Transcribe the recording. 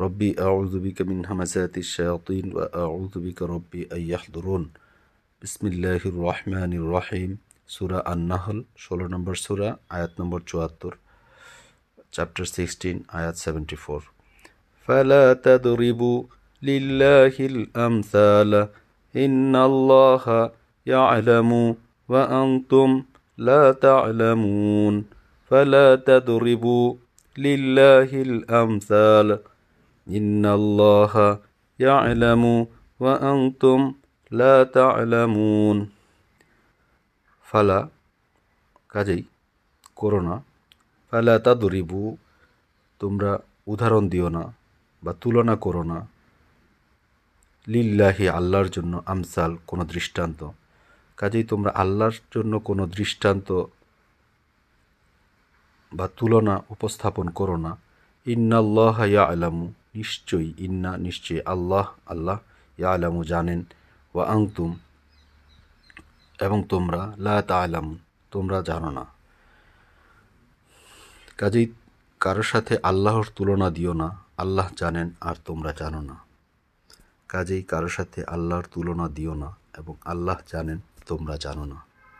ربي أعوذ بك من همزات الشياطين وأعوذ بك ربي أن يحضرون بسم الله الرحمن الرحيم سورة النحل ষোলো নম্বর সূরা আয়াত নম্বর চুয়াত্তর চ্যাপ্টার সিক্সটিন আয়াত সেভেন্টি ফোর فلا تضربوا لله الأمثال إن الله يعلم وأنتم لا تعلمون فلا تضربوا لله الأمثال إن الله يعلم وأنتم لا تعلمون ফালা কাজেই করো না ফালা তাদরিবু তোমরা উদাহরণ দিও না বা তুলনা করো না লিল্লাহি আল্লাহর জন্য আমসাল কোনো দৃষ্টান্ত কাজেই তোমরা আল্লাহর জন্য কোনো দৃষ্টান্ত বা তুলনা উপস্থাপন করো না ইন্নাল্লাহ ইয়া আলামু নিশ্চয়ই, ইন্না নিশ্চয়ই আল্লাহ আল্লাহ ইয়া আলামু জানেন, ওয়া আংতুম এবং তোমরা লা তালাম তোমরা জানো না। কাজেই কারোর সাথে আল্লাহর তুলনা দিও না, আল্লাহ জানেন আর তোমরা জানো না। কাজেই কারোর সাথে আল্লাহর তুলনা দিও না, এবং আল্লাহ জানেন, তোমরা জানো না।